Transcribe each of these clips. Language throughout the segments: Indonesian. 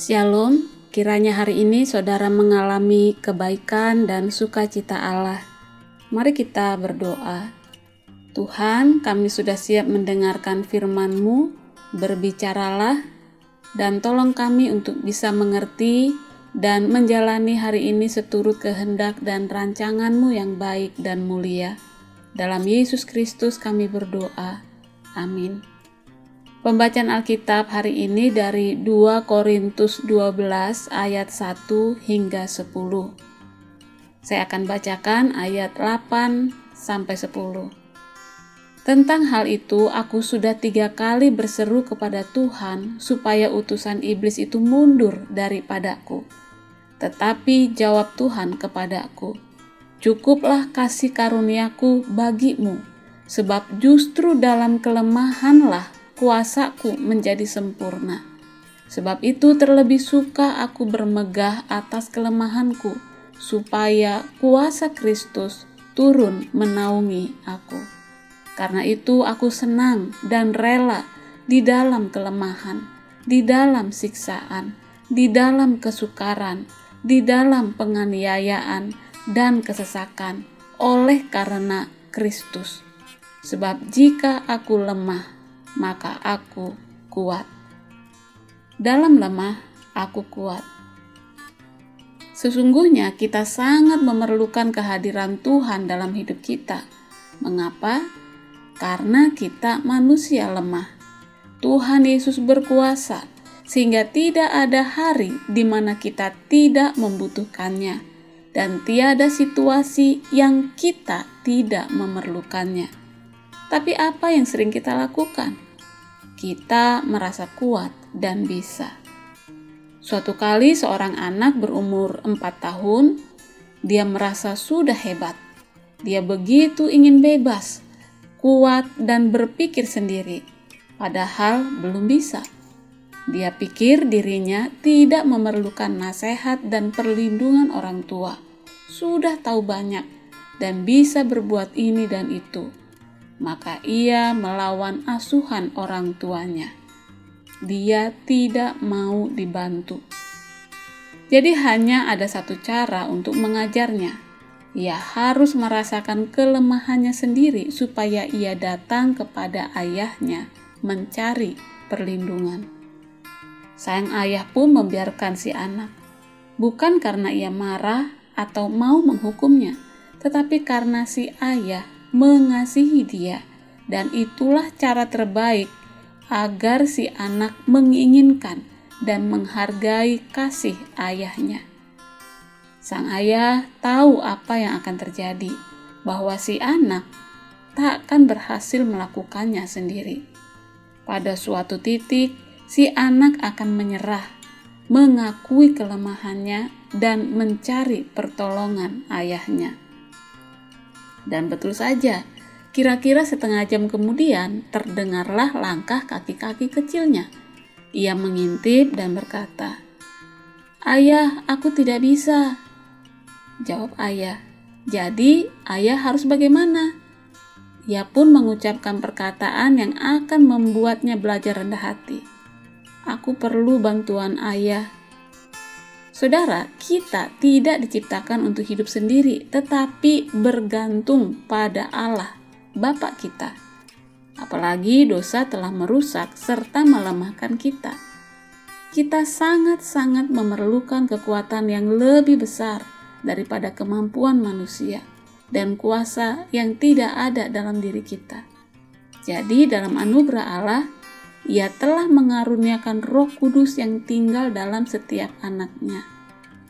Shalom, kiranya hari ini saudara mengalami kebaikan dan sukacita Allah. Mari kita berdoa. Tuhan, kami sudah siap mendengarkan firman-Mu, berbicaralah, dan tolong kami untuk bisa mengerti dan menjalani hari ini seturut kehendak dan rancangan-Mu yang baik dan mulia. Dalam Yesus Kristus kami berdoa. Amin. Pembacaan Alkitab hari ini dari 2 Korintus 12 ayat 1 hingga 10. Saya akan bacakan ayat 8 sampai 10. Tentang hal itu, aku sudah tiga kali berseru kepada Tuhan supaya utusan iblis itu mundur daripadaku. Tetapi jawab Tuhan kepadaku, Cukuplah kasih karuniaku bagimu, sebab justru dalam kelemahanlah kuasaku menjadi sempurna. Sebab itu terlebih suka aku bermegah atas kelemahanku, supaya kuasa Kristus turun menaungi aku. Karena itu aku senang dan rela di dalam kelemahan, di dalam siksaan, di dalam kesukaran, di dalam penganiayaan dan kesesakan oleh karena Kristus. Sebab jika aku lemah, maka aku kuat. Dalam lemah, aku kuat. Sesungguhnya kita sangat memerlukan kehadiran Tuhan dalam hidup kita. Mengapa? Karena kita manusia lemah. Tuhan Yesus berkuasa, sehingga tidak ada hari di mana kita tidak membutuhkannya, dan tiada situasi yang kita tidak memerlukannya. Tapi apa yang sering kita lakukan? Kita merasa kuat dan bisa. Suatu kali seorang anak berumur 4 tahun, dia merasa sudah hebat. Dia begitu ingin bebas, kuat dan berpikir sendiri, padahal belum bisa. Dia pikir dirinya tidak memerlukan nasihat dan perlindungan orang tua. Sudah tahu banyak dan bisa berbuat ini dan itu maka ia melawan asuhan orang tuanya. Dia tidak mau dibantu. Jadi, hanya ada satu cara untuk mengajarnya. Ia harus merasakan kelemahannya sendiri, supaya ia datang kepada ayahnya mencari perlindungan. Sang ayah pun membiarkan si anak, bukan karena ia marah atau mau menghukumnya, tetapi karena si ayah mengasihi dia, dan itulah cara terbaik agar si anak menginginkan dan menghargai kasih ayahnya. Sang ayah tahu apa yang akan terjadi, bahwa si anak tak akan berhasil melakukannya sendiri. Pada suatu titik, si anak akan menyerah, mengakui kelemahannya, dan mencari pertolongan ayahnya. Dan betul saja, kira-kira setengah jam kemudian terdengarlah langkah kaki-kaki kecilnya. Ia mengintip dan berkata, "Ayah, aku tidak bisa." Jawab ayah, "Jadi, ayah harus bagaimana?" Ia pun mengucapkan perkataan yang akan membuatnya belajar rendah hati. "Aku perlu bantuan ayah Saudara, kita tidak diciptakan untuk hidup sendiri, tetapi bergantung pada Allah, Bapa kita. Apalagi dosa telah merusak serta melemahkan kita. Kita sangat-sangat memerlukan kekuatan yang lebih besar daripada kemampuan manusia dan kuasa yang tidak ada dalam diri kita. Jadi, dalam anugerah Allah, ia telah mengaruniakan Roh Kudus yang tinggal dalam setiap anaknya.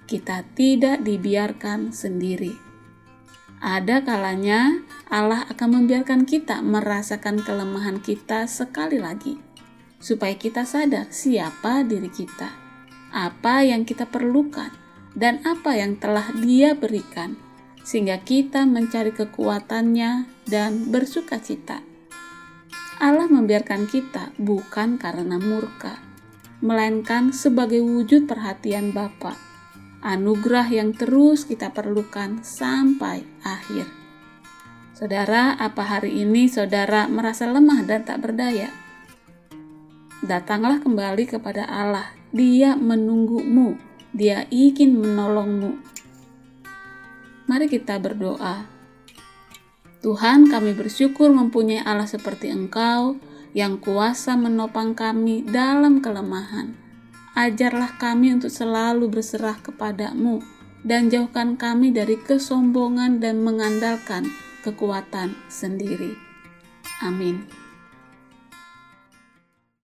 Kita tidak dibiarkan sendiri. Ada kalanya Allah akan membiarkan kita merasakan kelemahan kita sekali lagi, supaya kita sadar siapa diri kita, apa yang kita perlukan, dan apa yang telah Dia berikan, sehingga kita mencari kekuatannya dan bersuka cita Allah membiarkan kita bukan karena murka, melainkan sebagai wujud perhatian Bapa, anugerah yang terus kita perlukan sampai akhir. Saudara, apa hari ini saudara merasa lemah dan tak berdaya? Datanglah kembali kepada Allah. Dia menunggumu. Dia ingin menolongmu. Mari kita berdoa. Tuhan, kami bersyukur mempunyai Allah seperti Engkau yang kuasa menopang kami dalam kelemahan. Ajarlah kami untuk selalu berserah kepadamu dan jauhkan kami dari kesombongan dan mengandalkan kekuatan sendiri. Amin.